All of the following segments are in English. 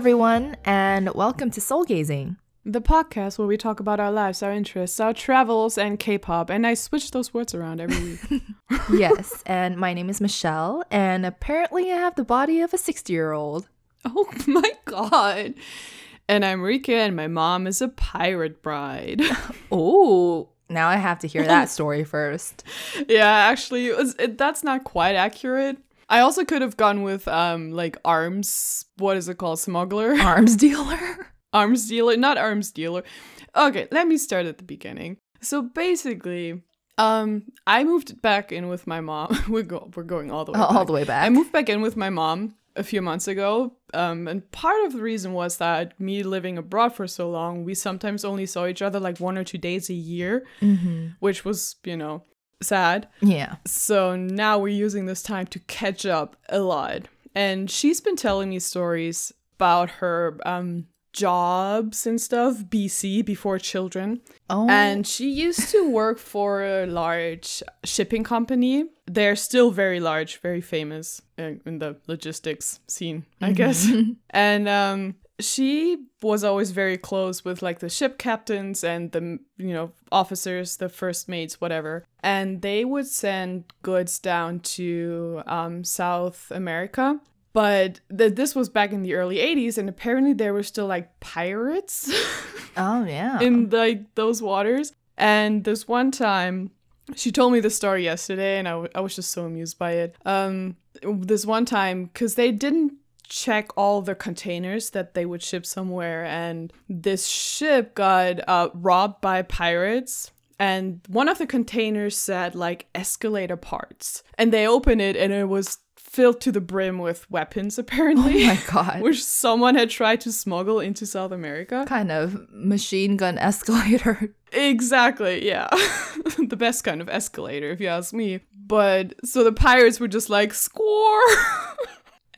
everyone, and welcome to Soul Gazing. The podcast where we talk about our lives, our interests, our travels, and K pop. And I switch those words around every week. yes, and my name is Michelle, and apparently I have the body of a 60 year old. oh my god. And I'm Rika, and my mom is a pirate bride. Oh, now I have to hear that story first. yeah, actually, was, it, that's not quite accurate. I also could have gone with um like arms. What is it called? Smuggler. Arms dealer? arms dealer, not arms dealer. Okay, let me start at the beginning. So basically, um, I moved back in with my mom. we're go- we're going all the way All back. the way back. I moved back in with my mom a few months ago. Um, and part of the reason was that me living abroad for so long, we sometimes only saw each other like one or two days a year, which was you know sad. Yeah. So now we're using this time to catch up a lot. And she's been telling me stories about her um, jobs and stuff, BC, before children. Oh, And she used to work for a large shipping company. They're still very large, very famous in, in the logistics scene, I guess. and um, she was always very close with like the ship captains and the you know officers, the first mates, whatever. And they would send goods down to um, South America. But th- this was back in the early 80s, and apparently there were still like pirates. oh yeah. in like those waters. And this one time, she told me the story yesterday, and I, w- I was just so amused by it. Um, this one time, because they didn't check all the containers that they would ship somewhere, and this ship got uh, robbed by pirates. And one of the containers said like escalator parts, and they opened it, and it was filled to the brim with weapons, apparently. oh my god. which someone had tried to smuggle into South America. kind of machine gun escalator. Exactly, yeah. the best kind of escalator, if you ask me. But so the pirates were just like, score!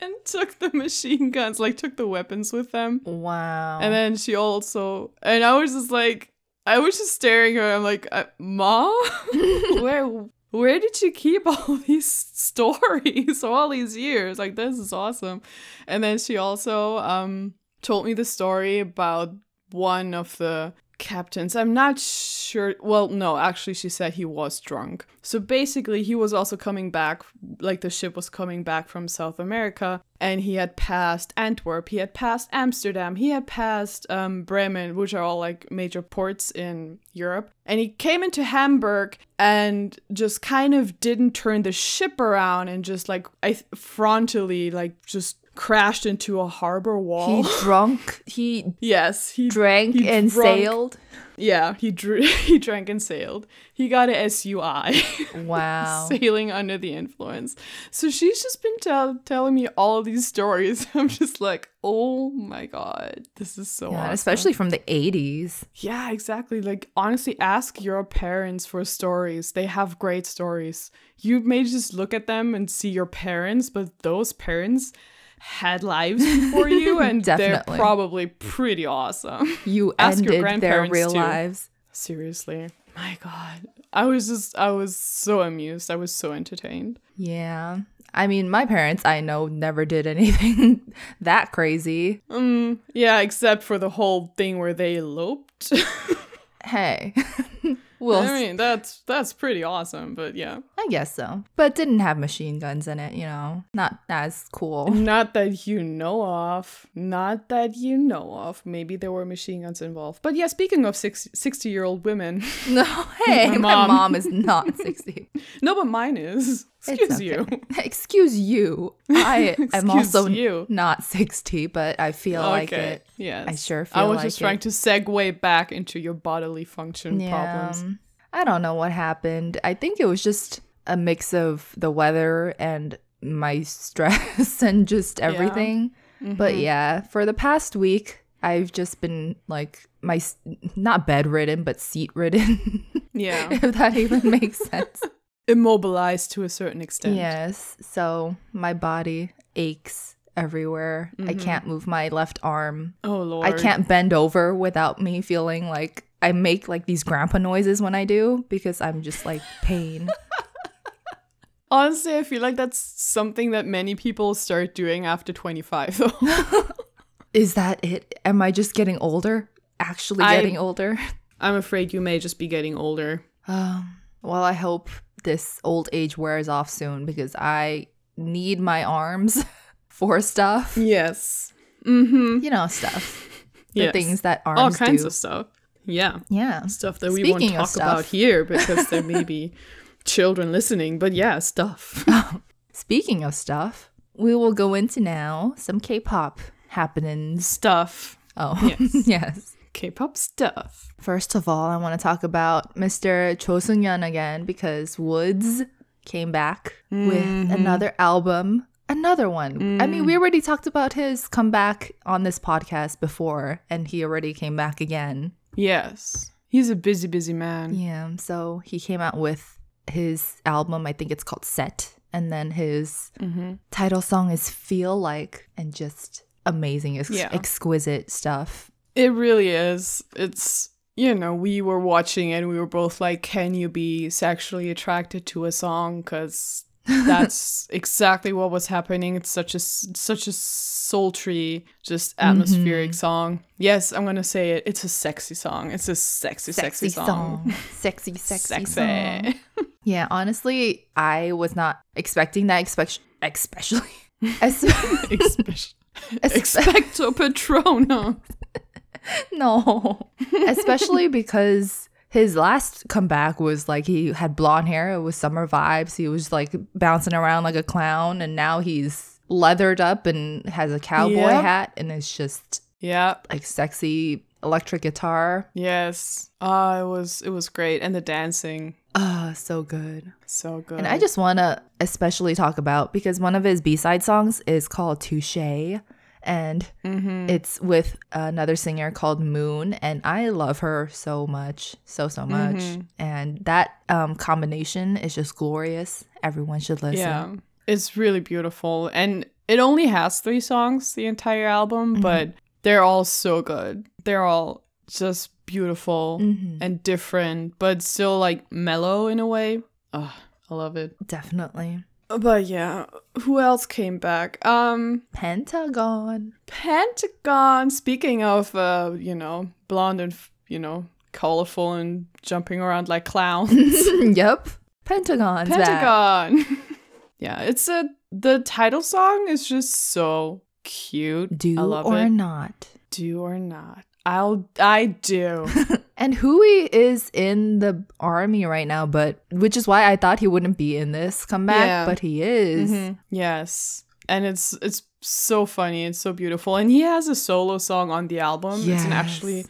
And took the machine guns, like, took the weapons with them. Wow. And then she also, and I was just like, I was just staring at her. I'm like, uh, Ma? where, where did you keep all these stories all these years? Like, this is awesome. And then she also um told me the story about one of the captains. I'm not sure. Well, no, actually, she said he was drunk. So basically, he was also coming back, like the ship was coming back from South America, and he had passed Antwerp, he had passed Amsterdam, he had passed um, Bremen, which are all like major ports in Europe. And he came into Hamburg and just kind of didn't turn the ship around and just like I th- frontally, like just crashed into a harbor wall. he drunk. He yes, he drank he and drunk- sailed. Yeah, he dr- he drank and sailed. He got a SUI. Wow. Sailing under the influence. So she's just been tell- telling me all of these stories. I'm just like, oh my god, this is so Yeah, awesome. especially from the 80s. Yeah, exactly. Like, honestly, ask your parents for stories. They have great stories. You may just look at them and see your parents, but those parents had lives before you, and they're probably pretty awesome. You Ask your ended their real too. lives. Seriously. My God. I was just, I was so amused. I was so entertained. Yeah. I mean, my parents, I know, never did anything that crazy. Um, yeah, except for the whole thing where they eloped. Hey. We'll I mean, that's that's pretty awesome, but yeah. I guess so. But didn't have machine guns in it, you know. Not as cool. Not that you know of. Not that you know of. Maybe there were machine guns involved. But yeah, speaking of 60 year old women. No, hey, My my mom. mom, is not 60. no, but mine is. Excuse okay. you. Excuse you. I am also you. not 60, but I feel like it. Yes. I sure feel like. I was like just trying it. to segue back into your bodily function Yeah. problems. I don't know what happened. I think it was just a mix of the weather and my stress and just everything. Mm-hmm. But yeah, for the past week, I've just been like my not bedridden, but seat ridden. Yeah. if that even makes sense. Immobilized to a certain extent. Yes. So my body aches everywhere. I can't move my left arm. Oh lord. I can't bend over without me feeling like I make like these grandpa noises when I do because I'm just like pain. Honestly, I feel like that's something that many people start doing after 25 though. Is that it? Am I just getting older? Actually I- getting older? I'm afraid you may just be getting older. Um, well, I hope this old age wears off soon because I need my arms for stuff. Yes. Mm-hmm. You know, stuff. The Yes. things that arms All kinds do. of stuff. Yeah. yeah. Stuff that we won't Speaking talk about here because there may be children listening. But yeah, stuff. Speaking of stuff, we will go into now some K-pop happenings. stuff. Oh, Yes. yes. K-pop stuff. First of all, I want to talk about Mr. Cho Sung-yeon again because Woodz came back with mm-hmm. another album. Another one. I mean, we mm. already talked about his comeback on this podcast before, and he already came back again. Yes. He's a busy, busy man. Yeah, so he came out with his album, I think it's called Set, and then his mm-hmm. title song is Feel Like, and just amazing, ex- Yeah. exquisite stuff. It really is. It's you know we were watching it and we were both like, can you be sexually attracted to a song? Because that's exactly what was happening. It's such a such a sultry, just atmospheric mm-hmm. song. Yes, I'm gonna say it. It's a sexy song. It's a sexy, sexy, song. Sexy, sexy, Sexy. song. Yeah, honestly, I was not expecting that, expect- especially. es- Especially. Expecto Patronum. no, especially because his last comeback was like he had blonde hair. It was summer vibes. He was like bouncing around like a clown, and now he's leathered up and has a cowboy Yep. hat, and it's just Yeah. like sexy electric guitar. Yes. Ah, it was it was great, and the dancing Ah, so good. so good. And I just want to especially talk about because one of his B side songs is called Touche, and Mm-hmm. it's with another singer called Moon, and I love her so much, so so much. Mm-hmm. And that um, combination is just glorious. Everyone should listen. Yeah, it's really beautiful, and it only has three songs, the entire album, but they're all so good. They're all just beautiful and different, but still like mellow in a way. Ugh, I love it. Definitely. But yeah, who else came back? Um, Pentagon. Pentagon. Speaking of, uh, you know, blonde and you know, colorful and jumping around like clowns. yep. Pentagon's back. Pentagon. yeah, it's a the title song is just so cute. Do I love it? Do or it. not. Do or not. I'll I do. And Hui is in the army right now, but which is why I thought he wouldn't be in this comeback, Yeah. but he is. Mhm. Yes. And it's it's so funny, it's so beautiful. And he has a solo song on the album. It's an actually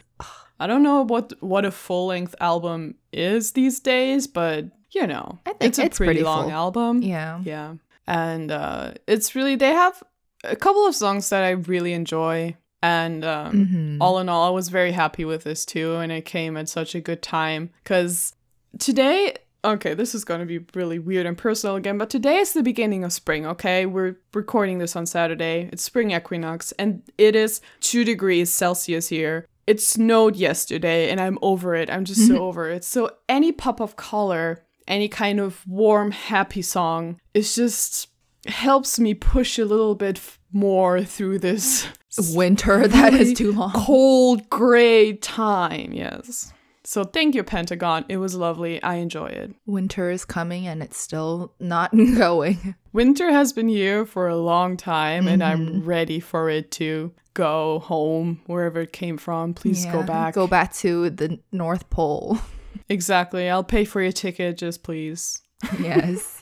I don't know what what a full length album is these days, but you know, I think it's a it's pretty, pretty long full. album. Yeah. Yeah. And uh it's really they have a couple of songs that I really enjoy and um Mhm. all in all I was very happy with this too and it came at such a good time cuz today okay, this is going to be really weird and personal again, but today is the beginning of spring, okay? We're recording this on Saturday. It's spring equinox and it is 2 degrees Celsius here. It snowed yesterday and I'm over it. I'm just so over it. So any pop of color, any kind of warm happy song is just helps me push a little bit f- more through this Winter that is really too long. cold gray time. Yes. So thank you, Pentagon. It was lovely. I enjoy it. Winter is coming and it's still not going. Winter has been here for a long time, and I'm mm-hmm. ready for it to go home wherever it came from. Please go back. Go back to the North Pole. Exactly. I'll pay for your ticket, just please. yes.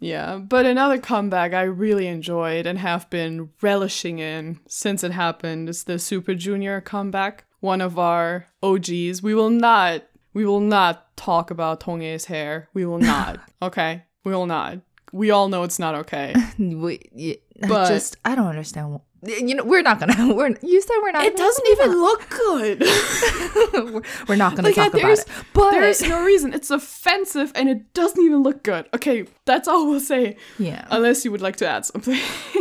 Yeah, but another comeback I really enjoyed and have been relishing in since it happened is the Super Junior comeback. One of our OGs. We will not we will not talk about Donghae's hair. We will not. okay? We will not. We all know it's not okay. We, y- I But- just I don't understand. You know, we're not gonna. We're you said we're not. It doesn't even look good. we're, we're not gonna Like, talk about it. But There's no reason. It's offensive and it doesn't even look good. Okay, that's all we'll say. yeah, Unless you would like to add something.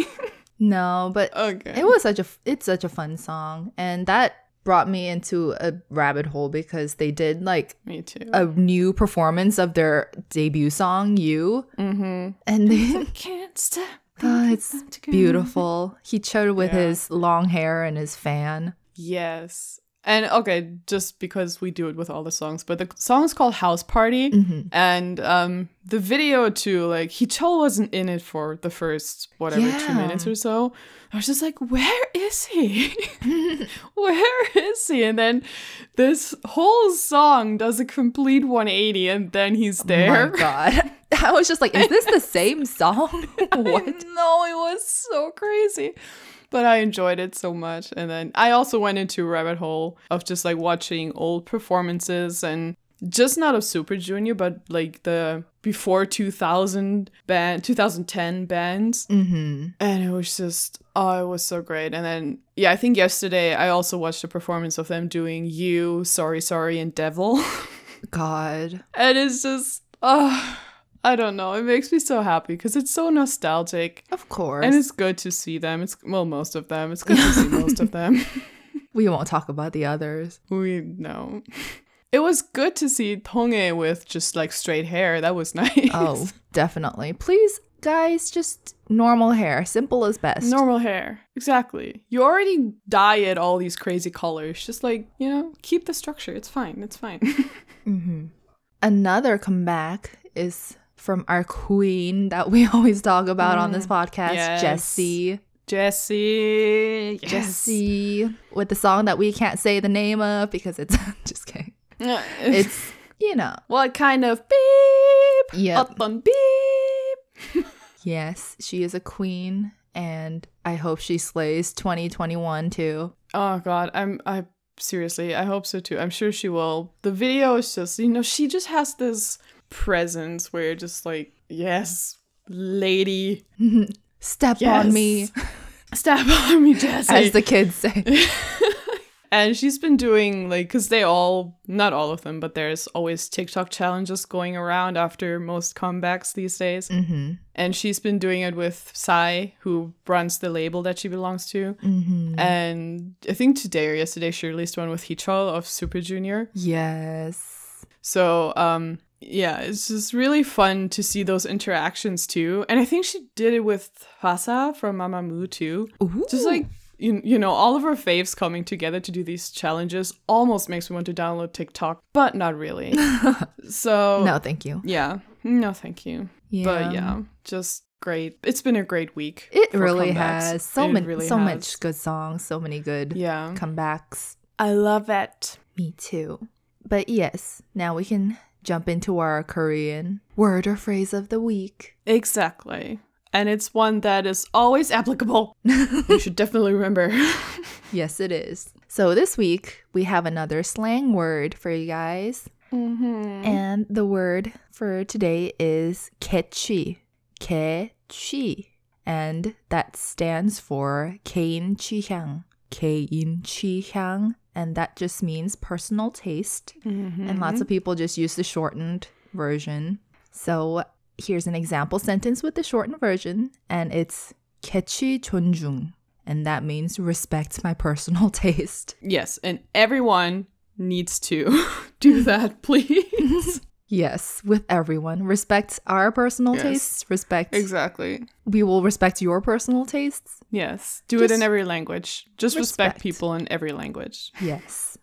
no, but okay. it was such a it's such a fun song, and that brought me into a rabbit hole because they did like Me too. a new performance of their debut song "You," mm-hmm. and they Can't stop Oh, it's beautiful. He showed with Yeah. his long hair and his fan. Yes. And okay, just because we do it with all the songs, but the song is called House Party. Mm-hmm. And um the video too, like Heechul wasn't in it for the first whatever two minutes or so. I was just like, where is he? where is he? And then this whole song does a complete 180 and then he's there. Oh my god. I was just like, is this the same song? what? No, it was so crazy. But I enjoyed it so much. And then I also went into a rabbit hole of just like watching old performances and just not of Super Junior, but like the before 2000 band, 2010 bands. Mm-hmm. And it was just, oh, it was so great. And then, yeah, I think yesterday I also watched a performance of them doing You, Sorry, Sorry, and Devil. God. and it's just, oh, I don't know. It makes me so happy because it's so nostalgic. Of course. And it's good to see them. It's well, most of them. It's good to see most of them. we won't talk about the others. We know. It was good to see Donghae with just like straight hair. That was nice. Oh, definitely. Please, guys, just normal hair. Simple as best. Normal hair. Exactly. You already dye it all these crazy colors. Just like, you know, keep the structure. It's fine. It's fine. Mm-hmm. Another comeback is from our queen that we always talk about on this mm. podcast, yes. Jessi. Jessi. Yes. Jessi with the song that we can't say the name of because it's just kidding. it's you know what kind of beep? Yep. 어떤 beep? yes she is a queen and I hope she slays 2021 too. Oh god, I'm I seriously, I hope so too. I'm sure she will. The video is just, you know, she just has this presence where you're just like, yes, lady, Step yes. on me, Step on me, Jessi. as the kids say. and she's been doing like cuz they all not all of them, but there's always TikTok challenges going around after most comebacks these days. mm-hmm. And she's been doing it with PSY, who runs the label that she belongs to. Mm-hmm. And I think today or yesterday she released one with Heechul of Super Junior. Yes. So, um, yeah, it's just really fun to see those interactions too. And I think she did it with Hwasa from Mamamoo too. Ooh. Just like you, you know, all of her faves coming together to do these challenges almost makes me want to download TikTok, but not really. so no, thank you. yeah, no, thank you. Yeah. But yeah, just great. It's been a great week. It really comebacks. has so It many, really so has. much good songs, so many good Yeah, comebacks. I love it. Me too. But yes, now we can jump into our Korean word or phrase of the week. Exactly. And it's one that is always applicable. you should definitely remember. yes, it is. So this week, we have another slang word for you guys. Mm-hmm. And the word for today is kechi. Kechi. And that stands for kein chi hyang. Kein chi hyang and that just means personal taste. Mm-hmm. And lots of people just use the shortened version. So here's an example sentence with the shortened version, and it's kechi chonjung, and that means respect my personal taste. Yes, and everyone needs to do that, please. Yes, with everyone. Respect our personal Yes. tastes. Respect. exactly. We will respect your personal tastes. Yes. Do it in every language. Just respect. respect. people in every language. Yes.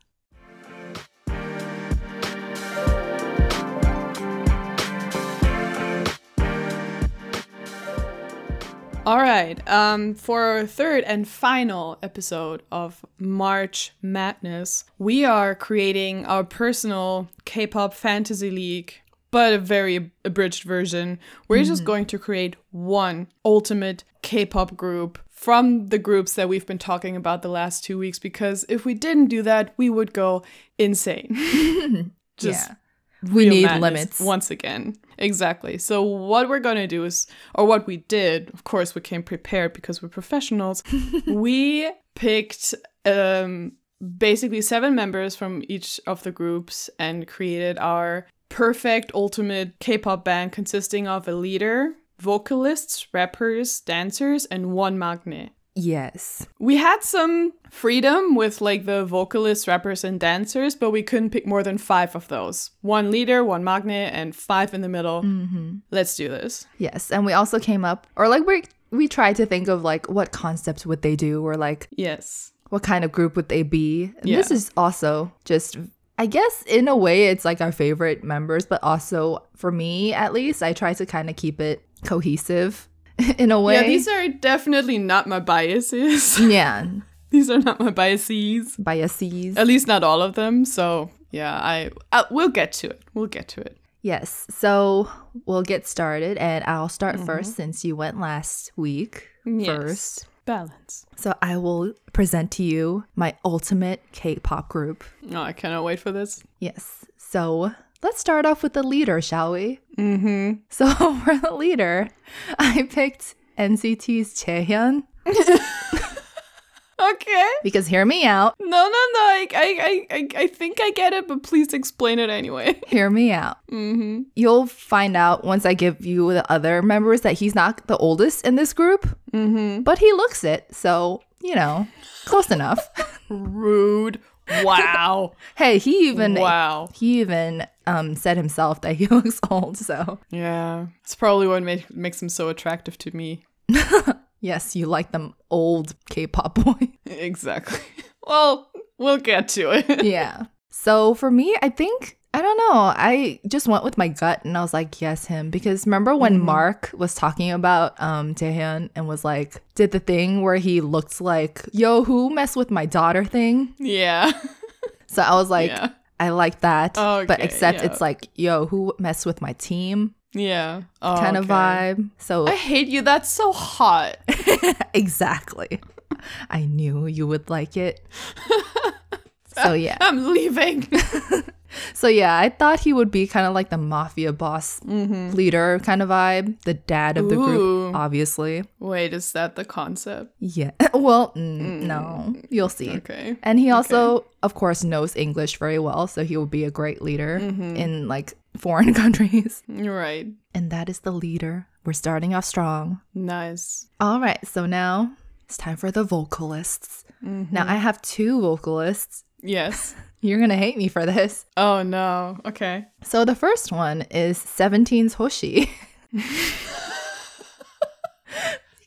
All right. Um, for our third and final episode of March Madness, we are creating our personal K-pop fantasy league, but a very abridged version. We're just going to create one ultimate K-pop group from the groups that we've been talking about the last two weeks. Because if we didn't do that, we would go insane. just yeah. We need madness limits. once again. Exactly. So what we're gonna do is, or what we did, of course, we came prepared because we're professionals. we picked um, basically seven members from each of the groups and created our perfect ultimate K-pop band consisting of a leader, vocalists, rappers, dancers, and one maknae. Yes. We had some freedom with like the vocalists, rappers, and dancers, but we couldn't pick more than five of those. One leader, one maknae, and five in the middle. Mm-hmm. Let's do this. Yes. And we also came up, or like we're we tried to think of like what concepts would they do or like Yes. what kind of group would they be. And this is also just I guess in a way it's like our favorite members, but also for me at least, I try to kind of keep it cohesive in a way. Yeah, these are definitely not my biases. yeah, these are not my biases. biases. At least not all of them. So yeah, I uh, we'll get to it. We'll get to it. Yes. So we'll get started and I'll start Mm-hmm. first since you went last week yes. first. balance. So I will present to you my ultimate K-pop group. Oh, I cannot wait for this. Yes. So let's start off with the leader, shall we? Mm-hmm. So for the leader, I picked NCT's Jaehyun Okay. because hear me out. No, no, no. I, I, I, I think I get it, but please explain it anyway. Hear me out. Mm-hmm. You'll find out once I give you the other members that he's not the oldest in this group, Mm-hmm. but he looks it. So, you know, close enough. Rude. Wow. hey, he even wow. he even um said himself that he looks old, so Yeah. It's probably what make, makes him so attractive to me. yes, you like them old K-pop boy. Exactly. Well, we'll get to it. yeah. So for me, I think I don't know. I just went with my gut and I was like, yes, him. Because remember when Mark was talking about um and was like, did the thing where he looked like, yo, who messed with my daughter thing? yeah. So I was like, yeah. I like that. but except yeah. it's like, yo, who messed with my team Yeah. Oh, kind of okay. vibe. So I hate you. That's so hot. exactly. I knew you would like it. so yeah. I'm leaving. So yeah, I thought he would be kind of like the mafia boss mm-hmm. leader kind of vibe, the dad of the Ooh. group, obviously. Wait, is that the concept? Yeah. well, mm, no, you'll see. Okay. And he also, of course, knows English very well, so he will be a great leader mm-hmm. in like foreign countries. Right. And that is the leader. We're starting off strong. Nice. All right, so now it's time for the vocalists. Mm-hmm. Now I have two vocalists. Yes. You're gonna hate me for this. Oh no. Okay. So the first one is 17's Hoshi. because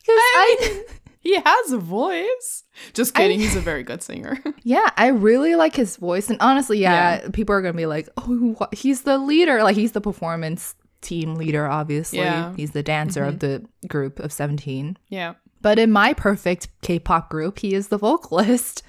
I, He has a voice. Just kidding. He's a very good singer. yeah, I really like his voice, and honestly, yeah, people are gonna be like, oh, wha- he's the leader, like he's the performance team leader. Obviously, Yeah. he's the dancer of mm-hmm. the group of 17. yeah. But in my perfect K-pop group, he is the vocalist.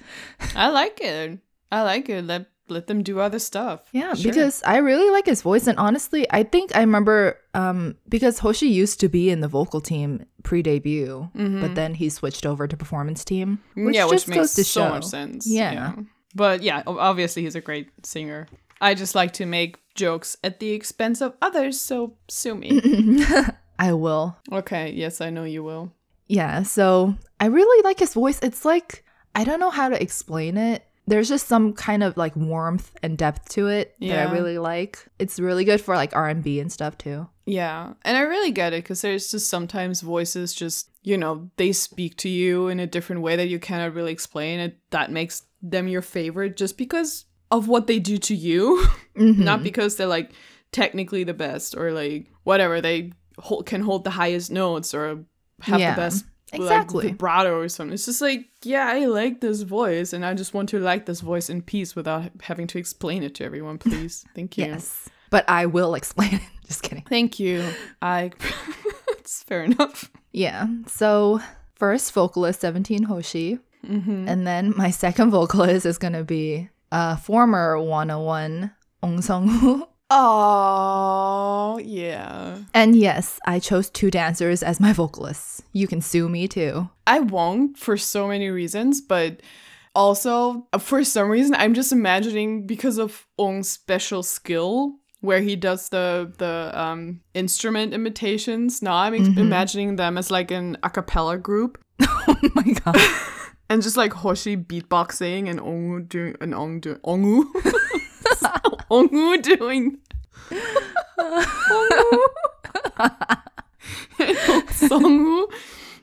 I like it. I like it. Let let them do other stuff. Yeah, Sure. because I really like his voice, and honestly, I think I remember um, because Hoshi used to be in the vocal team pre-debut, but then he switched over to performance team, which Mm-hmm. yeah, which just makes goes to so show. much sense. Yeah. But yeah, obviously he's a great singer. I just like to make jokes at the expense of others, so sue me. I will. okay, yes, I know you will. Yeah, so I really like his voice. It's like I don't know how to explain it. There's just some kind of like warmth and depth to it that I really like. It's really good for like R&B and stuff too. Yeah, and I really get it because there's just sometimes voices just, you know, they speak to you in a different way that you cannot really explain. It that makes them your favorite just because of what they do to you, Mm-hmm. not because they're like technically the best or like whatever they hold, can hold the highest notes or have Yeah, the best exactly. like, vibrato or something. It's just like, yeah, I like this voice, and I just want to like this voice in peace without having to explain it to everyone. Please, thank you. Yes. But I will explain it. Just kidding. Thank you. I. it's fair enough. Yeah. So first vocalist 17 Hoshi, Mm-hmm. and then my second vocalist is gonna be uh former 101 Ong Sung Woo. Oh yeah. And yes, I chose two dancers as my vocalists. You can sue me too. I won't for so many reasons, but also for some reason I'm just imagining because of Ong's special skill where he does the the um instrument imitations. Now I'm ex- imagining them as like an a cappella group oh my god. and just like Hoshi beatboxing and Ongu doing and Ong doing Ongu Ongu doing Ongu Songu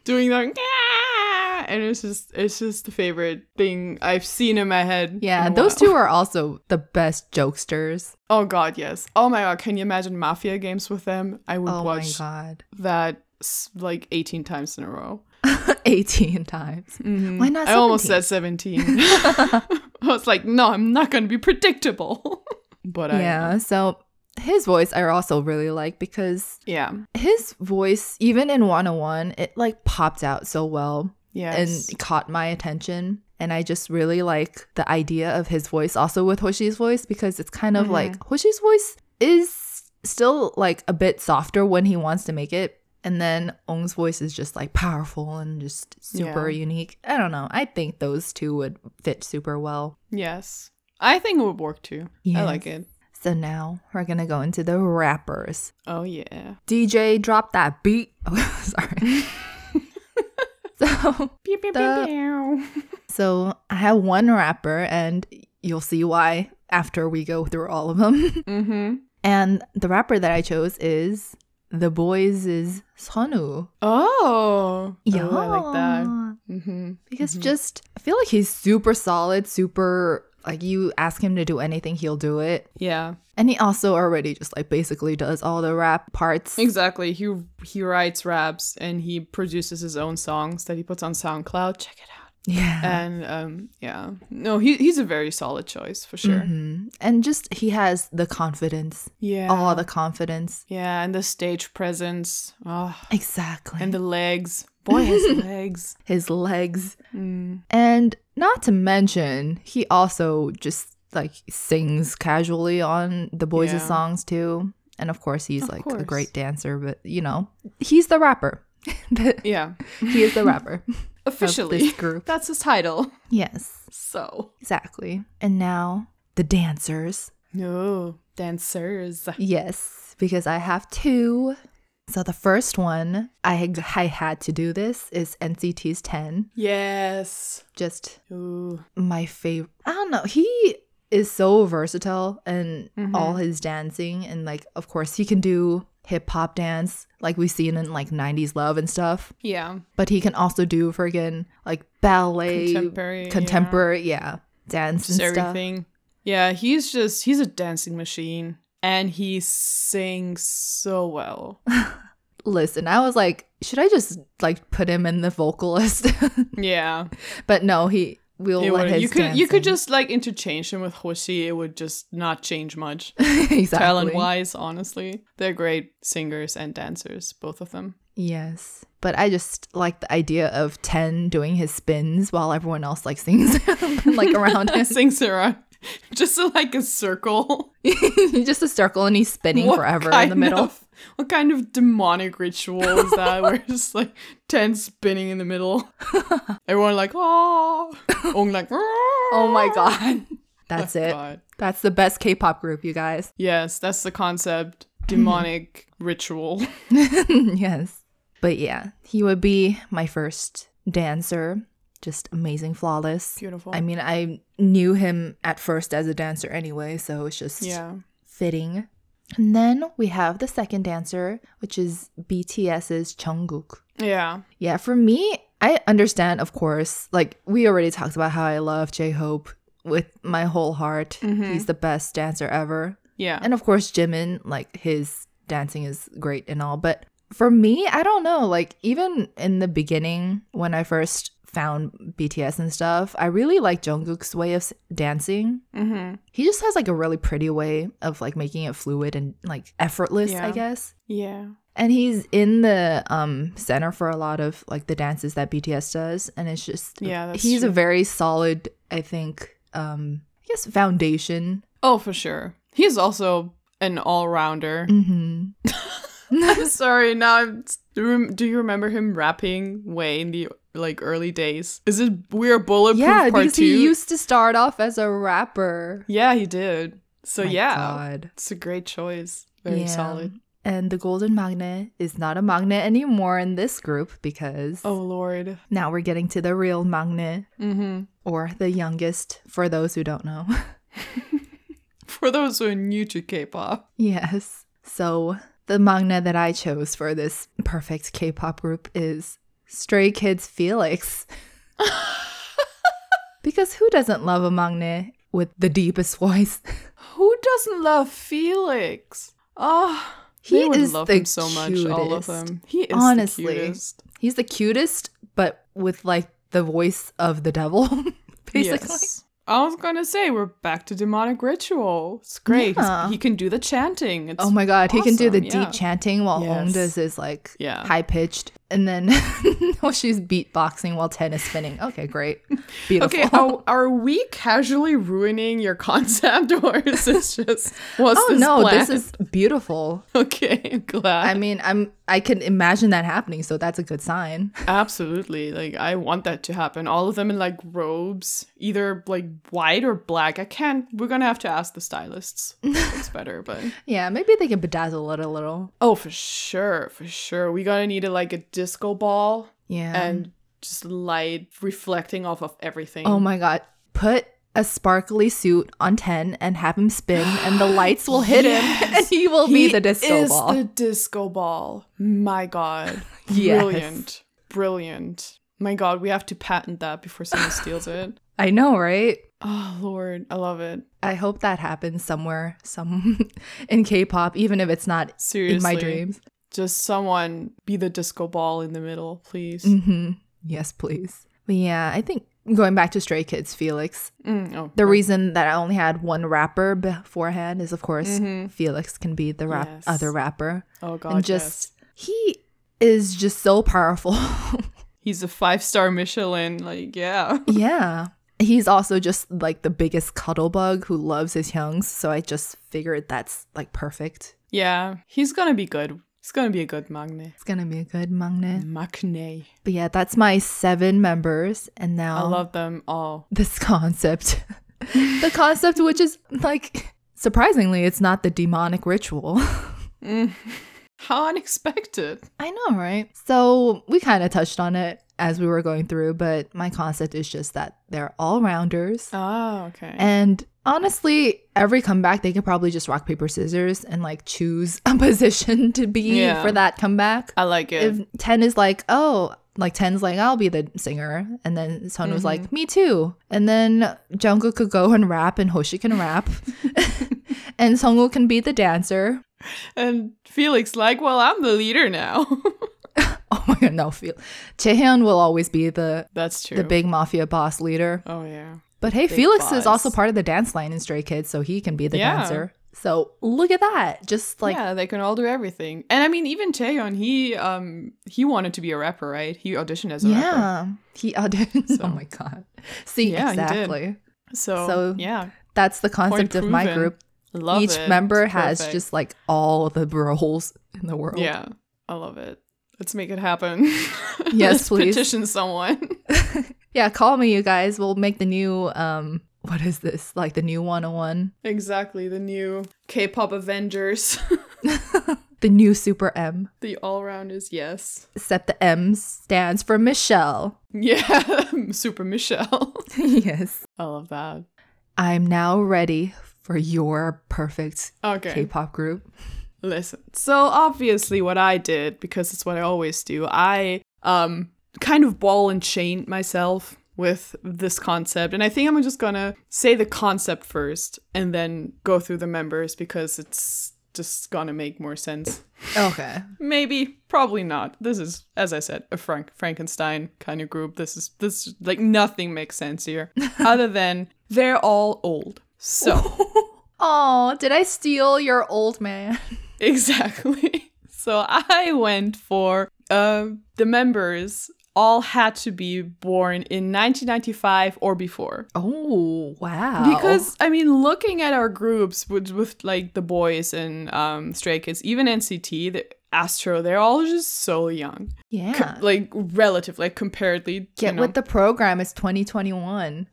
doing that and it's just it's just the favorite thing I've seen in my head. Yeah, those two are also the best jokesters. Oh god, yes. Oh my god, can you imagine mafia games with them? I would Oh my watch god. that like 18 times in a row. 18 times. Mm-hmm. Why not I almost said 17. I was like, no, I'm not going to be predictable. but I, Yeah, so his voice I also really like because yeah. his voice, even in 101, it like popped out so well Yes. and caught my attention. And I just really like the idea of his voice also with Hoshi's voice because it's kind of mm-hmm. like Hoshi's voice is still like a bit softer when he wants to make it. And then Ong's voice is just like powerful and just super Yeah. unique. I don't know. I think those two would fit super well. yes. I think it would work too. I like it. So now we're gonna go into the rappers. Oh, yeah. DJ, drop that beat. Oh, sorry. so, Pew, pew, The- pew. so I have one rapper, and you'll see why after we go through all of them. Mm-hmm. and the rapper that I chose is The Boyz' is Sunwoo. Oh. Yeah, Oh, I like that. Mm-hmm. Because just I feel like he's super solid, super like you ask him to do anything, he'll do it. Yeah. And he also already just like basically does all the rap parts. Exactly. He he writes raps and he produces his own songs that he puts on SoundCloud. Check it out. Yeah. And um yeah. No, he he's a very solid choice for sure. Mhm. And just he has the confidence, Yeah. all the confidence. yeah, and the stage presence. Oh, Exactly. and the legs. Boy his legs. his legs. Mm. And not to mention, he also just like sings casually on the Boyz' Yeah. songs too. And of course, he's Of like a great dancer, but you know, he's the rapper. Yeah. he is the rapper Officially. this group. That's his title. Yes, So. exactly. And now the dancers. No. Dancers. Yes, because I have two. So the first one, I, had- I had to do this, is NCT's Ten. Yes. Just Ooh. my favorite. I don't know. He is so versatile and Mm-hmm. all his dancing. And, like, of course, he can do hip hop dance like we've seen in like 90s Love and stuff. Yeah. But he can also do friggin' like ballet, Contemporary, yeah. contemporary, yeah, dance Just and stuff. everything. Yeah, he's just he's a dancing machine. And he sings so well. Listen, I was like, should I just like put him in the vocalist? Yeah. but no, he will It let would- his you could you could just like interchange him with Hoshi. It would just not change much. exactly. Talent wise, honestly. They're great singers and dancers, both of them. Yes. But I just like the idea of Ten doing his spins while everyone else like sings like around him. Sings around just like a circle. just a circle and he's spinning What forever in the middle. of- what kind of demonic ritual is that? Where it's just like ten spinning in the middle. Everyone like oh, Ong like ah. Oh my god. That's it. God. That's the best K-pop group, you guys. Yes, that's the concept. Demonic ritual. yes. But yeah, he would be my first dancer. Just amazing, flawless. Beautiful. I mean, I knew him at first as a dancer anyway, so it's just yeah. fitting. And then we have the second dancer, which is BTS's Jungkook. Yeah. Yeah, for me, I understand, of course. Like, we already talked about how I love J Hope with my whole heart. Mm-hmm. He's the best dancer ever. Yeah. And of course, Jimin, like, his dancing is great and all. But for me, I don't know. Like, even in the beginning, when I first found BTS and stuff, I really like Jungkook's way of dancing. mm-hmm. He just has like a really pretty way of like making it fluid and like effortless, I guess. Yeah. And he's in the um center for a lot of like the dances that BTS does and it's just Yeah, that's he's a very solid I think um I guess foundation. Oh, for sure. He's also an all-rounder. Mhm. I'm sorry. Now, I'm, do do you remember him rapping way in the like early days? Is it We're Bulletproof Yeah, Part because Two? he used to start off as a rapper. yeah, he did. So My yeah, God. it's a great choice. Very Yeah. solid. And the golden maknae is not a maknae anymore in this group because Oh lord. now we're getting to the real maknae Mm-hmm. or the youngest for those who don't know. For those who are new to K-pop. Yes. So the maknae that I chose for this perfect K-pop group is Stray Kids Felix. because who doesn't love a maknae with the deepest voice? Who doesn't love Felix? Oh, He is love the him so much, all of them. He is Honestly. the cutest. He's the cutest, but with like the voice of the devil, basically. Yes. I was gonna say we're back to demonic ritual. It's great. Yeah. He can do the chanting. It's Oh my god, he can do the awesome, yeah. deep chanting while Yes. Ong does his like Yeah. high pitched, and then while oh, she's beatboxing while Ten is spinning. Okay, great, beautiful. Okay, are, are we casually ruining your concept, or is this just was oh this no, planned? this is beautiful. okay. I'm glad. I mean, I'm I can imagine that happening, so that's a good sign. Absolutely. Like I want that to happen. All of them in like robes, either like white or black. I can't we're gonna have to ask the stylists. It's better, but Yeah, maybe they can bedazzle it a little. Oh for sure, for sure. We gotta need a like a disco ball Yeah. and just light reflecting off of everything. oh my god, put a sparkly suit on Ten and have him spin, and the lights will hit him, and he will be the disco is ball. the disco ball. My god. Yes. Brilliant. Brilliant. My god, we have to patent that before someone steals it. I know, right? Oh lord, I love it. I hope that happens somewhere, some in K-pop, even if it's not Seriously. in my dreams. Just someone be the disco ball in the middle, please. hmm Yes, please. But yeah, I think going back to Stray Kids, Felix. Mm, oh, The right. reason that I only had one rapper beforehand is, of course, Felix can be the rap Yes. other rapper, oh god, and just he is just so powerful. he's a five star Michelin. Like, yeah. yeah. He's also just like the biggest cuddle bug who loves his youngs, so I just figured that's like perfect. Yeah, he's gonna be good. He's gonna be a good maknae. It's gonna be a good maknae. Maknae. But yeah, that's my seven members, and now I love them all. this concept. the concept, which is like surprisingly, it's not the demonic ritual. Mm. How unexpected. I know, right? So we kind of touched on it as we were going through, but my concept is just that they're all rounders. Oh, okay. And honestly, every comeback, they could probably just rock, paper, scissors and like choose a position to be Yeah. for that comeback. I like it. If Ten is like, oh, like Ten's like, I'll be the singer. And then Sun was Mm-hmm. like, me too. And then Jungkook could go and rap and Hoshi can rap. and Sungwoo can be the dancer. and Felix like, well, I'm the leader now. Oh my god, no, feel. Jaehyun will always be the That's true. the big mafia boss leader. Oh yeah. But hey, Big Felix boss. is also part of the dance line in Stray Kids, so he can be the Yeah. dancer. So look at that. Just like yeah, they can all do everything. And I mean, even Taeyeon, he um he wanted to be a rapper, right? He auditioned as a rapper. yeah. He auditioned. So- Oh my god. See, Yeah, exactly. So, So- yeah, That's the concept of my group. Love Each it. member It's has perfect. just like all the roles in the world. yeah. I love it. Let's make it happen. Yes, Let's please. Petition someone. Yeah, call me, you guys. We'll make the new um what is this? Like the new 101. exactly. The new K-pop Avengers. The new Super M. the all round is Yes. Except the M stands for Michelle. Yeah. Super Michelle. yes. I love that. I'm now ready for your perfect Okay. K-pop group. Listen. So obviously what I did because it's what I always do. I um kind of ball and chain myself with this concept and I think I'm just going to say the concept first and then go through the members because it's just going to make more sense. Okay. Maybe, probably not. This is as I said, a Frank Frankenstein kind of group. This is this like nothing makes sense here other than they're all old. So Oh, did I steal your old man? Exactly. So I went for um, the members all had to be born in 1995 or before. Oh, wow. Because I mean, looking at our groups with, with like the Boyz and um, Stray Kids, even NCT, the Astro, they're all just so young, yeah. like relatively, like comparatively. Get you know. with the program. It's 2021.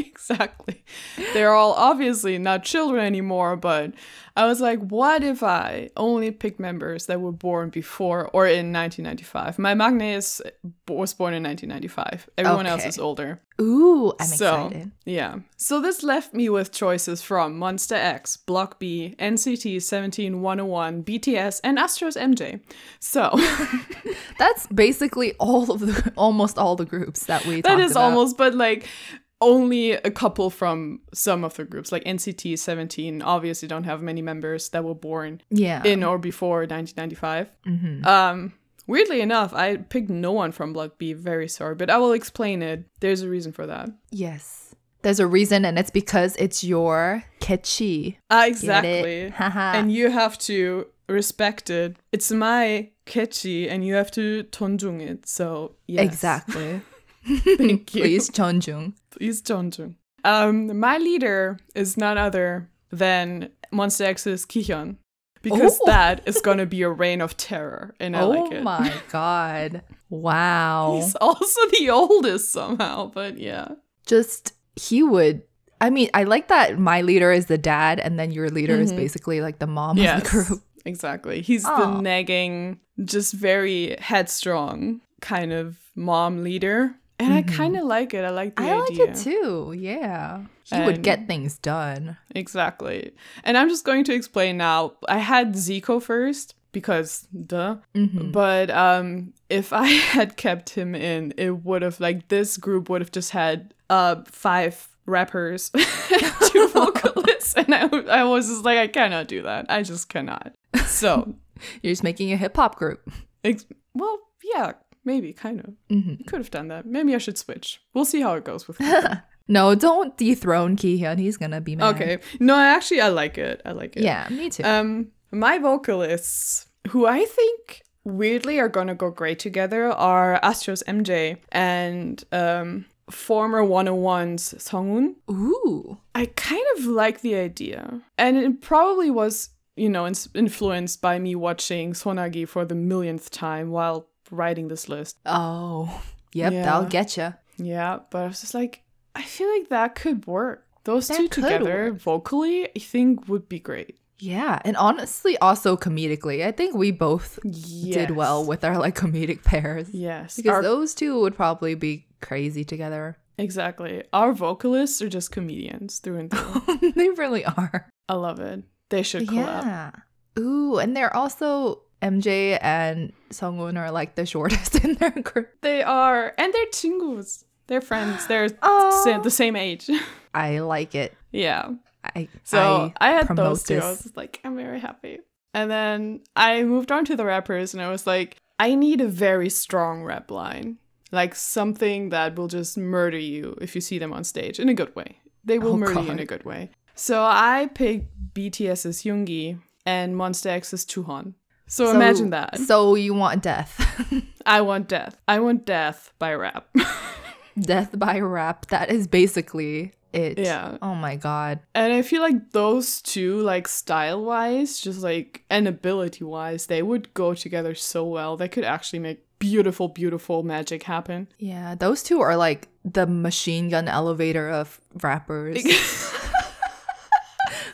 exactly. They're all obviously not children anymore, but I was like, what if I only picked members that were born before or in 1995? My Maknae is, was born in 1995. Everyone else is older. Ooh, I'm so, excited. yeah. So this left me with choices from Monsta X, Block B, NCT 17101, BTS, and Astro's MJ. So That's basically all of the almost all the groups that we that is about. almost, but like, only a couple from some of the groups, like NCT 17, obviously don't have many members that were born Yeah. in or before 1995. Mhm. Um, weirdly enough, I picked no one from Block B. Very sorry, but I will explain it. There's a reason for that. Yes. There's a reason, and it's because it's your catchy. Ah, exactly. and you have to respect it. It's my catchy, and you have to tonjung it. So yes. Exactly. Thank you. Please, Chonjung. Please tonjung. Um, my leader is none other than Monsta X's Kihyun. Because Oh. that is gonna be a reign of terror, and I oh like it. Oh my god. Wow. He's also the oldest somehow, but yeah. Just, he would. I mean, I like that my leader is the dad, and then your leader is Mhm. basically like the mom Yes. of the group. Exactly. He's Aw. the nagging, just very headstrong kind of mom leader. And I Mhm. kind of like it. I like the I like it too. Yeah. He would get things done. Exactly. And I'm just going to explain now. I had Zico first because duh. Mhm. But um if I had kept him in, it would have like this group would have just had uh five rappers, two vocalists, and I, I was just like I cannot do that. I just cannot. So, You're just making a hip hop group. ex- well, yeah, maybe kind of. Mhm. Could have done that. Maybe I should switch. We'll see how it goes with No, don't dethrone Kihyun. He's gonna be mad. Okay. No, actually I like it. I like it. Yeah, me too. Um, my vocalists, who I think weirdly are gonna go great together, are Astro's MJ and um former 101's Sungwoon. Ooh. I kind of like the idea, and it probably was, you know, ins- influenced by me watching Sonagi for the millionth time while writing this list. Oh. Yep, Yeah. that'll get you. Yeah, but I was just like, I feel like that could work. Those That two together, work. vocally, I think would be great. Yeah, and honestly, also comedically, I think we both did well with our like comedic pairs Yes, because our- those two would probably be crazy together. exactly. Our vocalists are just comedians through and through. they really are. I love it. They should collab. Yeah. Ooh, and they're also MJ and Sungwoon are like the shortest in their group. They are, and they're chingus. They're friends. They're Aw. sa- the same age. I like it. yeah. I So I, had promote those two. I was like, I'm very happy. And then I moved on to the rappers, and I was like, I need a very strong rap line, like something that will just murder you if you see them on stage in a good way. They will Oh, murder you in a good way. So I picked BTS's Yoongi and Monsta X's Jooheon. So, So- imagine that. So you want death. I want death. I want death by rap. death by rap. That is basically it. Yeah. Oh my god. And I feel like those two, like style wise, just like and ability wise, they would go together so well. They could actually make beautiful, beautiful magic happen. Yeah, those two are like the machine gun elevator of rappers.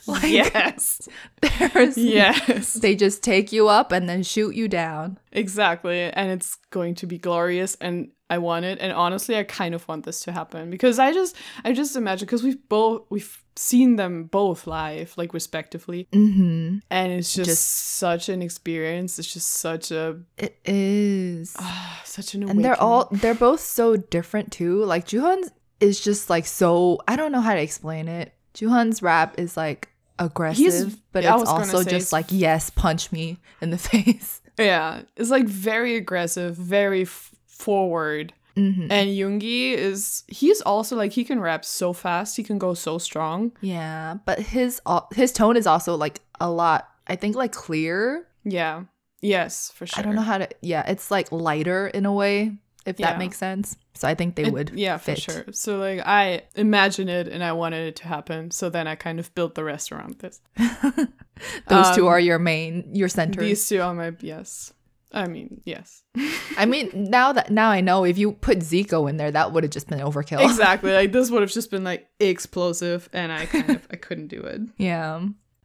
Like- yes. There's Yes. They just take you up and then shoot you down. Exactly. And it's going to be glorious and I want it. And honestly, I kind of want this to happen because I just I just imagine because we've both we've seen them both live, like respectively. Mm-hmm. And it's just, Just- such an experience. It's just such a It is. ah, such an and they're all they're both so different too. Like Jooheon is just like so I don't know how to explain it. Jooheon's rap is like aggressive, but it's also just like yes, punch me in the face. Yeah, it's like very aggressive, very f- forward. hmm And Yoongi is he's also like he can rap so fast, he can go so strong. Yeah, but his al- his tone is also like a lot. I think like clear. Yeah. Yes, for sure. I don't know how to. Yeah, it's like lighter in a way, if Yeah. that makes sense. So I think they It- would. yeah, fit. for sure. So like I imagine it and I wanted it to happen. So then I kind of built the rest around this. Those two Um, are your main, your center. These two are my yes. I mean, yes. I mean, now that now I know, if you put Zico in there, that would have just been overkill. exactly. Like this would have just been like explosive and I kind of I couldn't do it. yeah.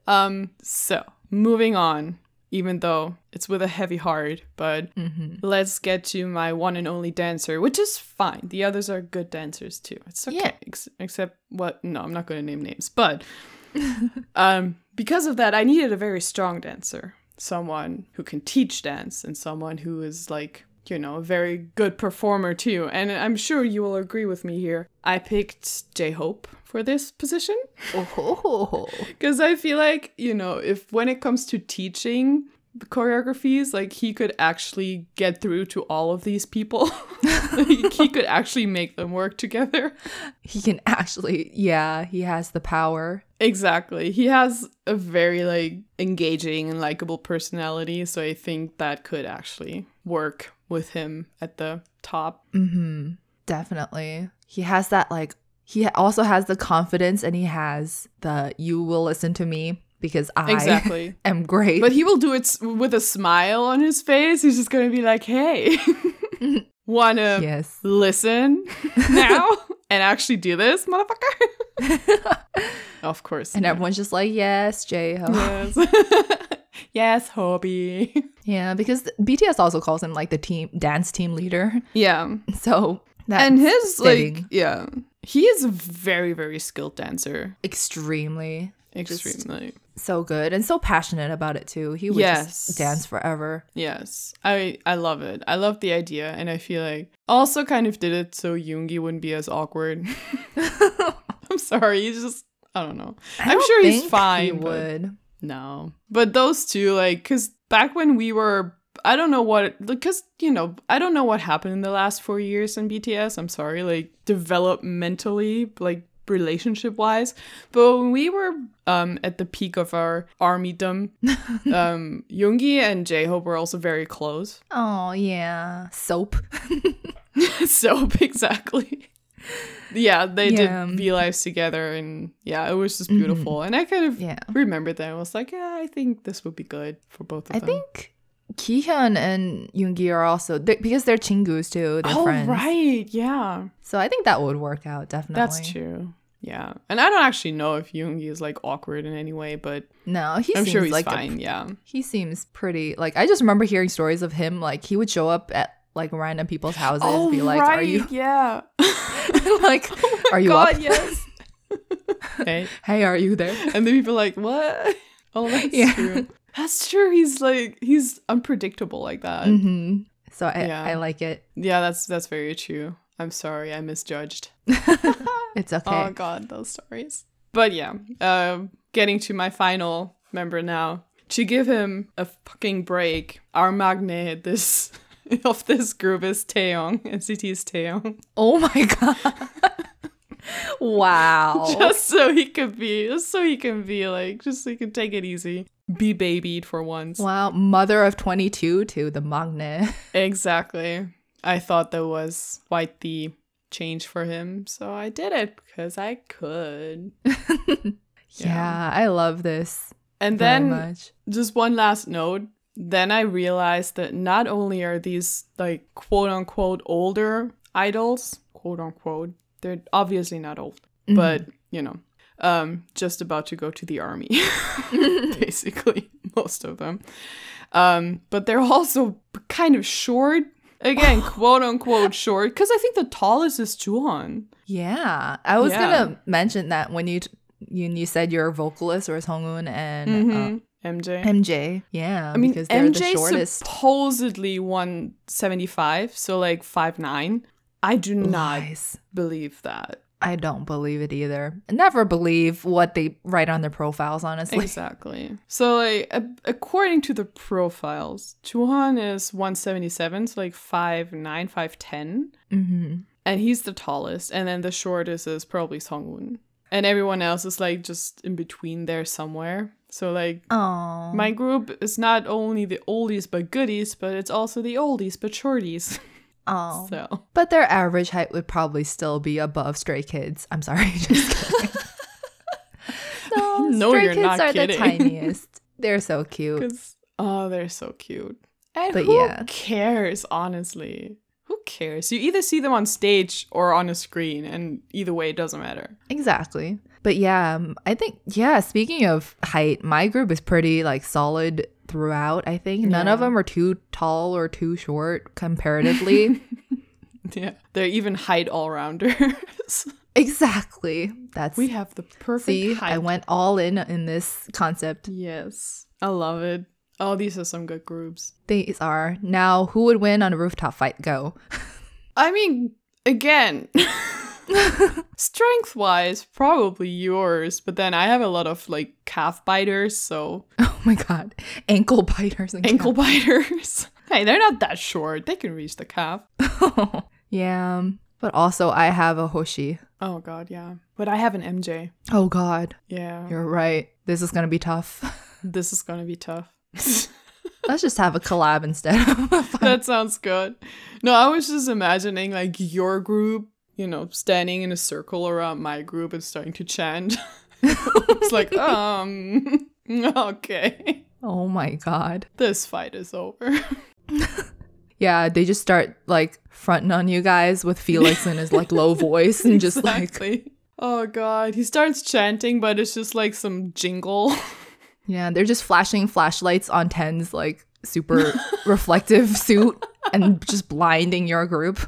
Um so, moving on, even though it's with a heavy heart, but hmm let's get to my one and only dancer, which is fine. The others are good dancers too. It's okay. Yeah. Ex- except what? No, I'm not going to name names. But um, because of that, I needed a very strong dancer, someone who can teach dance, and someone who is like you know, a very good performer too. And I'm sure you will agree with me here. I picked J Hope for this position Oh, because I feel like, you know, if when it comes to teaching choreographies, like he could actually get through to all of these people. like, he could actually make them work together. he can actually, yeah, he has the power. Exactly. He has a very like engaging and likable personality, so I think that could actually work with him at the top. Mm-hmm. Definitely. He has that like he also has the confidence and he has the you will listen to me because I Exactly. am great. But he will do it s- with a smile on his face. He's just going to be like, "Hey, want to yes. listen now and actually do this, motherfucker?" of course. And everyone's just like, yes, J Ho. Yes. yes, Hobi. Yeah, because BTS also calls him like the team dance team leader. Yeah. So that's and his fitting. like yeah. He is a very very skilled dancer. extremely Extremely. so good and so passionate about it too. He would Yes. just dance forever. Yes, I I love it. I love the idea, and I feel like also kind of did it so Yoongi wouldn't be as awkward. I'm sorry, he's just I don't know. I I'm don't sure he's fine. He would. No, but those two, like, cause back when we were. I don't know what, because, you know, I don't know what happened in the last four years in BTS. I'm sorry, like, developmentally, like, relationship wise. But when we were um, at the peak of our armydom, um, Yoongi and J Hope were also very close. Oh yeah, Sope. Sope, exactly. Yeah, they Yeah. did V lives together, and yeah, it was just mm-hmm. beautiful. And I kind of Yeah. remembered that. I was like, yeah, I think this would be good for both of I them. I think Kihyun and Yoongi are also they because they're chingus too. They're oh, friends. right. Yeah, So I think that would work out definitely. that's true. Yeah. And I don't actually know if Yoongi is like awkward in any way, but No, he I'm seems sure he's like a- fine. yeah. he seems pretty like I just remember hearing stories of him like he would show up at like random people's houses Oh, be like are you Yeah. like are you God, up yes. hey. hey are you there And then people like, what? Oh, that's Yeah. true. That's true. He's like, he's unpredictable like that. hmm so I, Yeah. I like it Yeah, that's that's very true. I'm sorry, I misjudged. it's okay Oh god, those stories. But yeah, um, getting to my final member now. To give him a fucking break, our maknae this of this group is Taeyong, NCT's Taeyong. oh my god wow Just so he could be, just so he can be like, just so he can take it easy, be babied for once. wow mother of 22 to the maknae Exactly. I thought that was quite the change for him, so I did it because I could. yeah. i love this And then much just one last note. Then I realized that not only are these like quote unquote older idols, quote unquote, they're obviously not old, Mm-hmm. but you know, um, just about to go to the army, basically, most of them. Um, but they're also kind of short. Again, quote unquote short, because I think the tallest is Jooheon. Yeah, I was Yeah. gonna mention that when you t- you, you said you're a vocalist or Sungwoon and Mhm. Uh, MJ. MJ. Yeah, I mean, because they're MJ the shortest. supposedly 175, so like five nine. I do not Lies. believe that. I don't believe it either. Never believe what they write on their profiles. Honestly, Exactly. So, like, a- according to the profiles, Jooheon is 177, so like 5'9, 5'10. hmm And he's the tallest. And then the shortest is probably Sungwoon. And everyone else is like just in between there somewhere. So, like, Oh, my group is not only the oldies but goodies, but it's also the oldies but shorties. oh. so, But their average height would probably still be above Stray Kids. I'm sorry, just kidding. no, No, Stray you're Kids not are kidding. the tiniest. They're so cute. oh, they're so cute. And But who yeah. cares, honestly? Cares? You either see them on stage or on a screen, and either way, it doesn't matter. Exactly. But yeah, um, I think yeah. Speaking of height, my group is pretty like solid throughout. I think none of them are too tall or too short comparatively. Yeah, they're even height all rounders. exactly. That's we have the perfect see. height. I went all in in this concept. Yes, I love it. Oh, these are some good groups. These are. Now, who would win on a rooftop fight? Go. I mean, again, strength wise, probably yours, but then I have a lot of like calf biters, so Oh my god. Ankle biters and ankle biters. hey, they're not that short. They can reach the calf. calf. yeah. But also, I have a Hoshi. Oh god, yeah. But I have an MJ. Oh god. Yeah. You're right. This is going to be tough. This is gonna be tough. Let's just have a collab instead of a fight. that sounds good. No, I was just imagining like your group, you know, standing in a circle around my group and starting to chant. it's like, um, okay, Oh my god. this fight is over. Yeah, they just start like fronting on you guys with Felix in his like low voice and just like Oh god, he starts chanting, but it's just like some jingle. Yeah, they're just flashing flashlights on Ten's like super reflective suit and just blinding your group.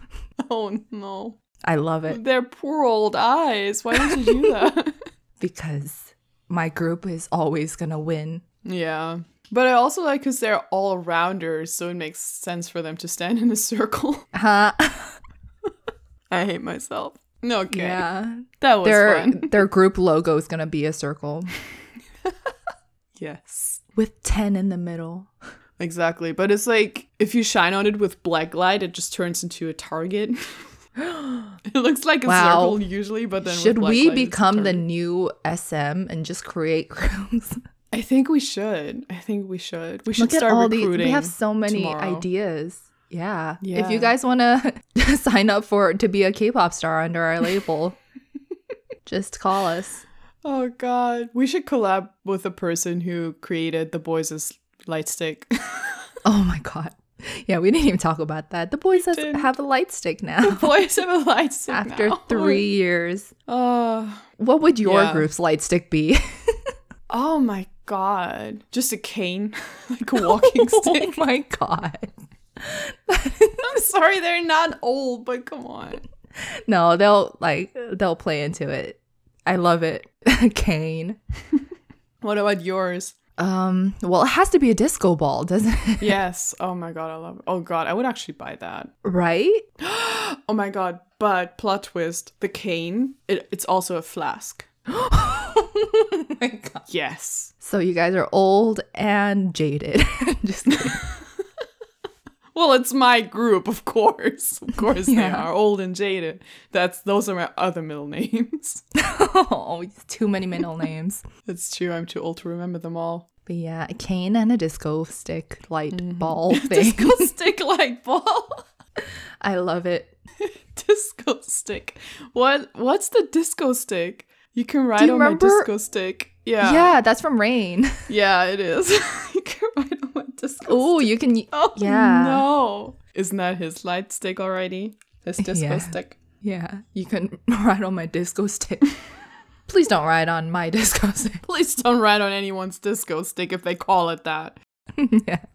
Oh no, I love it their poor old eyes. Why did you do that? because my group is always gonna win. yeah. But I also like because they're all rounders, so it makes sense for them to stand in a circle. Huh? I hate myself. No okay. Yeah. That was Their fun. their group logo is gonna be a circle Yes. with ten in the middle. Exactly. But it's like if you shine on it with black light, it just turns into a target. it looks like a Wow. circle usually, but then Should we light, become the new SM and just create groups? I think we should. I think we should. We should Look start all these. recruiting. We have so many tomorrow. ideas. Yeah. yeah. If you guys want to sign up for to be a K-pop star under our label, just call us. Oh god. We should collab with the person who created the Boyz' light stick. Oh my god. Yeah, we didn't even talk about that. The Boyz has, have a light stick now The Boyz have a light stick after now. three years. Uh, What would your Yeah. group's light stick be? oh my god. Just a cane. like a walking stick. oh my god. I'm sorry they're not old, but come on. No, they'll like they'll play into it. I love it. Kane. What about yours? Um, well, it has to be a disco ball, doesn't it? yes. Oh my god, I love it. Oh god, I would actually buy that. right? Oh my god, but plot twist, the cane, it, it's also a flask. oh my god. Yes. So you guys are old and jaded. Just. Well, it's my group, of course. Of course they are old and jaded. That's those are my other middle names. oh, too many middle names. It's true, I'm too old to remember them all. But yeah, a cane and a disco stick light mm-hmm. ball thing. Disco stick light ball. I love it. disco stick. What what's the disco stick? You can ride you on my disco stick. Yeah. Yeah, that's from Rain. Yeah, it is. you can ride disco Oh, you can. Oh Yeah. no! Isn't that his light stick already? His disco Yeah. stick. Yeah, you can ride on my disco stick. Please don't ride on my disco stick. Please don't ride on anyone's disco stick if they call it that. yes.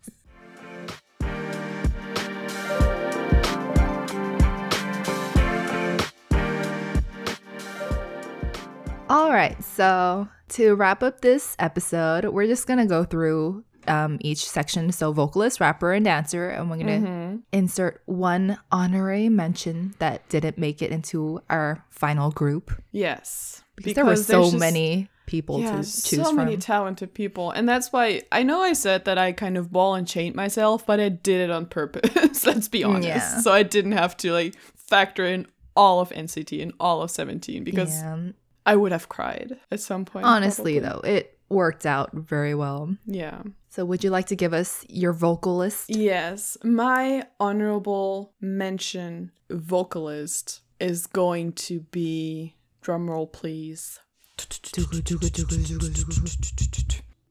All right, so to wrap up this episode, we're just gonna go through um, each section. So, vocalist, rapper, and dancer, and we're gonna insert one honorary mention that didn't make it into our final group Yes, because, there were so just- many people Yeah, to choose so from. many talented people, and that's why I know I said that I kind of ball and chain myself, but I did it on purpose. Let's be honest. Yeah. So I didn't have to like factor in all of NCT and all of Seventeen because yeah. I would have cried at some point. Honestly, probably. though, it worked out very well. Yeah. So, would you like to give us your vocalist? Yes, my honorable mention vocalist is going to be drumroll, please.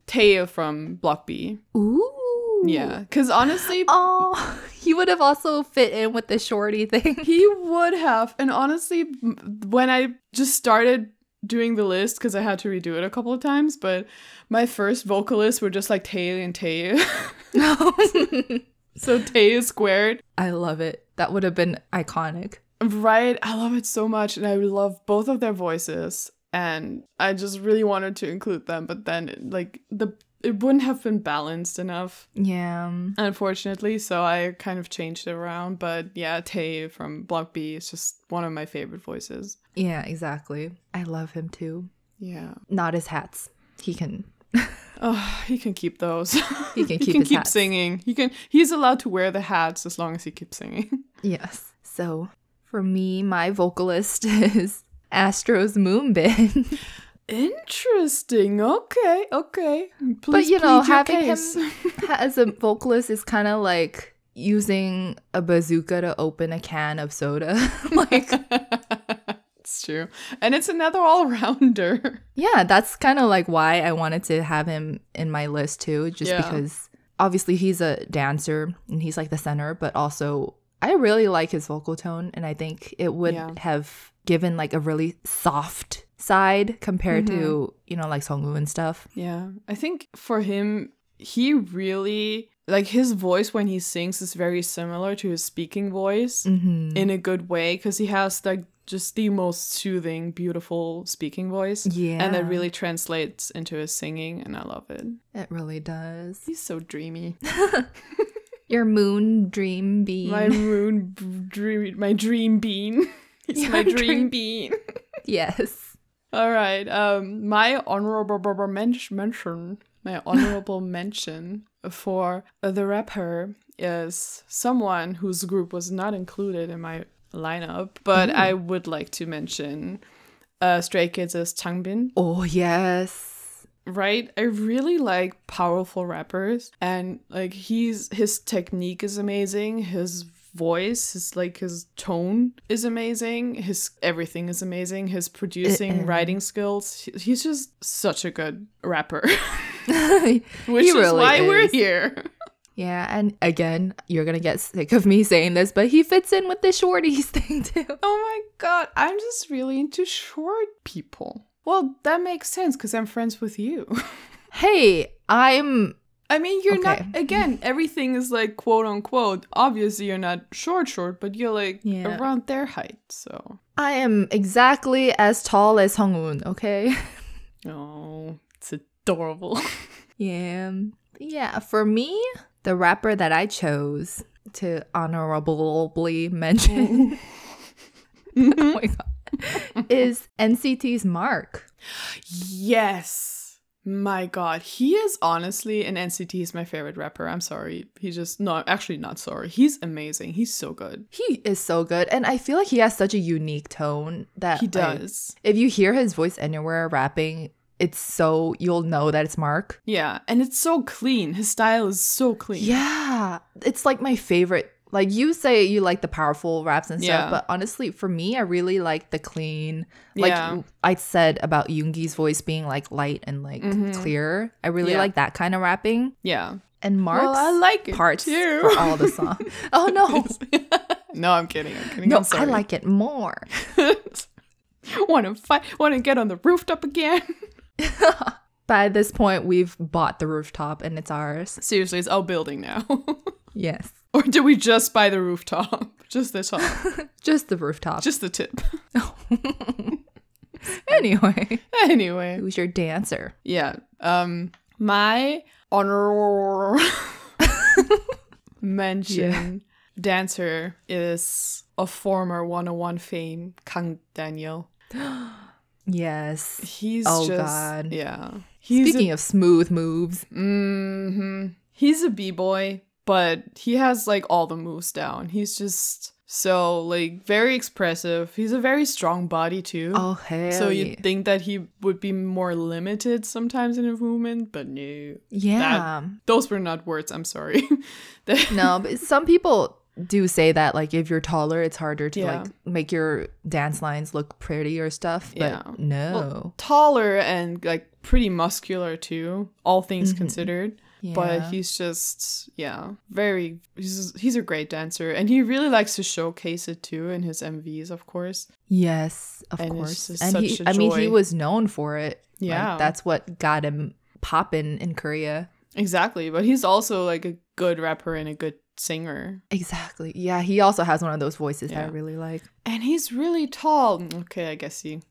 Taeil from Block B. Ooh. Yeah, because honestly, Oh, he would have also fit in with the shorty thing. he would have. And honestly, when I just started doing the list, because I had to redo it a couple of times, but my first vocalists were just like Taeil and Taeil. so Taeil squared. I love it. That would have been iconic. Right. I love it so much. And I love both of their voices. And I just really wanted to include them. But then, like, the it wouldn't have been balanced enough, Yeah. unfortunately. So I kind of changed it around. But yeah, Tay from Block B is just one of my favorite voices. Yeah, exactly. I love him too. Yeah. Not his hats. He can Oh, he can keep those. He can he keep can his keep hats. singing. He can. He's allowed to wear the hats as long as he keeps singing. Yes. So for me, my vocalist is Astro's Moonbin. Interesting. Okay. Okay. Please, but you know, having case. him as a vocalist is kind of like using a bazooka to open a can of soda. like, it's true, and it's another all-rounder. yeah, that's kind of like why I wanted to have him in my list too, just Yeah. because obviously he's a dancer and he's like the center, but also I really like his vocal tone, and I think it would Yeah. have given like a really soft side compared Mm-hmm. to you know like Songwoo and stuff. Yeah, I think for him, he really like his voice when he sings is very similar to his speaking voice Mm-hmm. in a good way because he has like just the most soothing, beautiful speaking voice. Yeah. and that really translates into his singing, and I love it. It really does. He's so dreamy. Your moon dream being. My moon b- dream, my dream bean. He's Your my dream dream- bean. yes. All right. Um, my honorable mention, my honorable mention for the rapper is someone whose group was not included in my lineup, but I would like to mention uh, Stray Kids as Changbin. Oh yes. Right? I really like powerful rappers, and like he's his technique is amazing. His voice, his like his tone is amazing. His everything is amazing. His producing, writing skills. he- He's just such a good rapper, which is really why we're here. Yeah, and again, you're gonna get sick of me saying this, but he fits in with the shorties thing too. Oh my god, I'm just really into short people. Well, that makes sense because I'm friends with you. Hey, I'm I mean, you're Okay. not, again, everything is like quote unquote. Obviously, you're not short, short, but you're like Yeah. around their height. So, I am exactly as tall as Hongwoon, okay? oh, it's adorable. Yeah. Yeah, for me, the rapper that I chose to honorably mention mm-hmm. oh my god is NCT's Mark. yes. My god, he is honestly, an NCT is my favorite rapper. I'm sorry. He just, not, actually, not sorry. He's amazing. He's so good. He is so good and I feel like he has such a unique tone that He like, does. if you hear his voice anywhere rapping, it's so you'll know that it's Mark. Yeah. And it's so clean. His style is so clean. Yeah, it's like my favorite. Like you say, you like the powerful raps and stuff, Yeah. but honestly, for me, I really like the clean. Like Yeah. I said about Yoongi's voice being like light and like mm-hmm. clear. I really Yeah. like that kind of rapping. Yeah. And Mark's Well, I like it parts too. for all the songs. oh no, no, I'm kidding. I'm kidding. no, I'm I like it more. want to fight? Want to get on the rooftop again? By this point, we've bought the rooftop and it's ours. Seriously, it's our building now. Yes, or did we just buy the rooftop? Just the top. just the rooftop. just the tip. anyway, Anyway, who's your dancer? yeah. Um, my honor mention dancer is a former 101 fame, Kang Daniel. Yes. He's Oh, just God. yeah. He's Speaking of smooth moves, Mm-hmm. He's a b-boy, but he has like all the moves down. He's just so like very expressive. He's a very strong body too. oh hell so you'd think that he would be more limited sometimes in his movement, but no. Yeah. Those were not words, I'm sorry. No, but some people do say that like if you're taller, it's harder to Yeah. like make your dance lines look pretty or stuff. But Yeah. no. well, taller and like pretty muscular too, all things mm-hmm. considered. But Mm-hmm. He's just yeah, very he's he's a great dancer and he really likes to showcase it too in his MVs, of course. yes, of and course. And he I mean he was known for it. Like, Yeah. that's what got him popping in Korea. Exactly, but he's also like a good rapper and a good singer. Exactly. Yeah, he also has one of those voices that I really like. And he's really tall. Okay, I guess he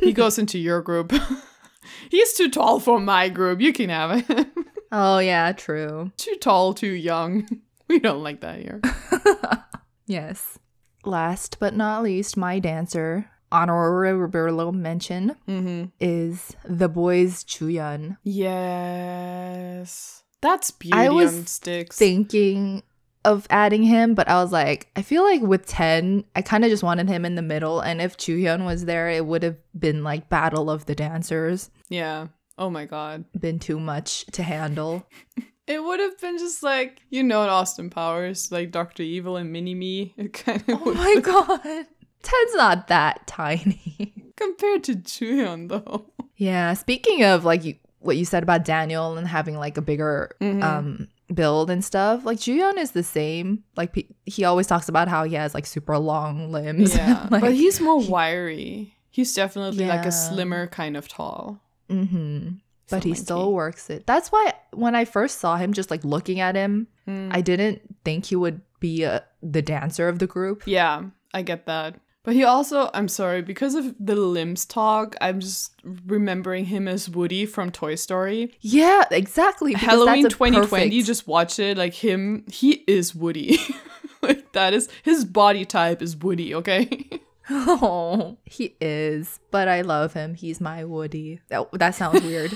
he goes into your group. He's too tall for my group. You can have him. Oh, yeah, true. too tall, too young. We don't like that here. Yes. Last but not least, my dancer, honorable mention, Mm-hmm. is the Boyz Juyeon. Yes. That's beauty I was on sticks. Thinking of adding him, but I was like, I feel like with 10, I kind of just wanted him in the middle. And if Juyeon was there, it would have been like Battle of the Dancers. yeah. Oh my god. Been too much to handle. It would have been just like, you know, in Austin Powers, like Dr. Evil and Mini Me. It kind of Oh my god. 10's not that tiny. compared to Juyeon though. Yeah, speaking of like you, what you said about Daniel and having like a bigger Mhm. um build and stuff, like Juyeon is the same. Like pe- he always talks about how he has like super long limbs. Yeah. like, but he's more wiry. He's definitely like a slimmer kind of tall. Hmm But he So still works it. That's why when I first saw him, just like looking at him, Mm. I didn't think he would be uh the dancer of the group. Yeah, I get that. But he also, I'm sorry, because of the limbs talk, I'm just remembering him as Woody from Toy Story. Yeah, exactly. Halloween 2020, perfect- just watch it. Like him, he is Woody. like that is his body type is Woody, okay? Oh, he is. But I love him. He's my Woody. That, that sounds weird.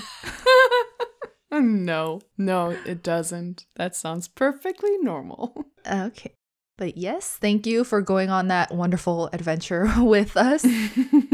no, no, it doesn't. That sounds perfectly normal. Okay. But yes, thank you for going on that wonderful adventure with us.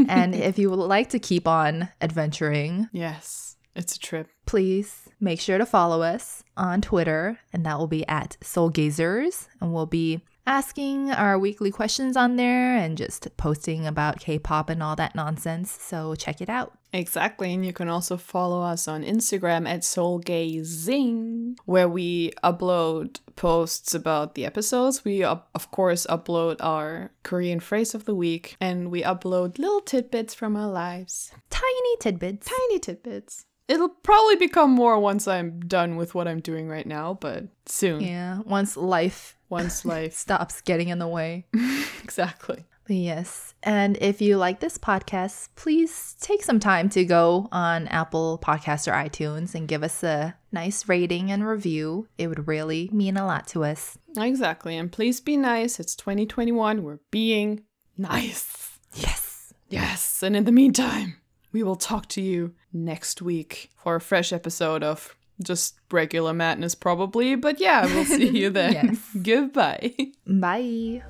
and if you would like to keep on adventuring, yes, it's a trip. please make sure to follow us on Twitter, and that will be at Soulgazers. And we'll be asking our weekly questions on there and just posting about K pop and all that nonsense. So check it out. Exactly, and you can also follow us on Instagram at soulgazing, where we upload posts about the episodes. We, up, of course, upload our Korean phrase of the week, and we upload little tidbits from our lives. Tiny tidbits. Tiny tidbits. It'll probably become more once I'm done with what I'm doing right now, but soon. Yeah, once life Once life. stops getting in the way. exactly. Yes. And if you like this podcast, please take some time to go on Apple Podcasts or iTunes and give us a nice rating and review. It would really mean a lot to us. Exactly. And please be nice. It's 2021. We're being nice. Yes. Yes. And in the meantime, we will talk to you next week for a fresh episode of just regular madness, probably. But yeah, we'll see you then. Yes. Goodbye. Bye.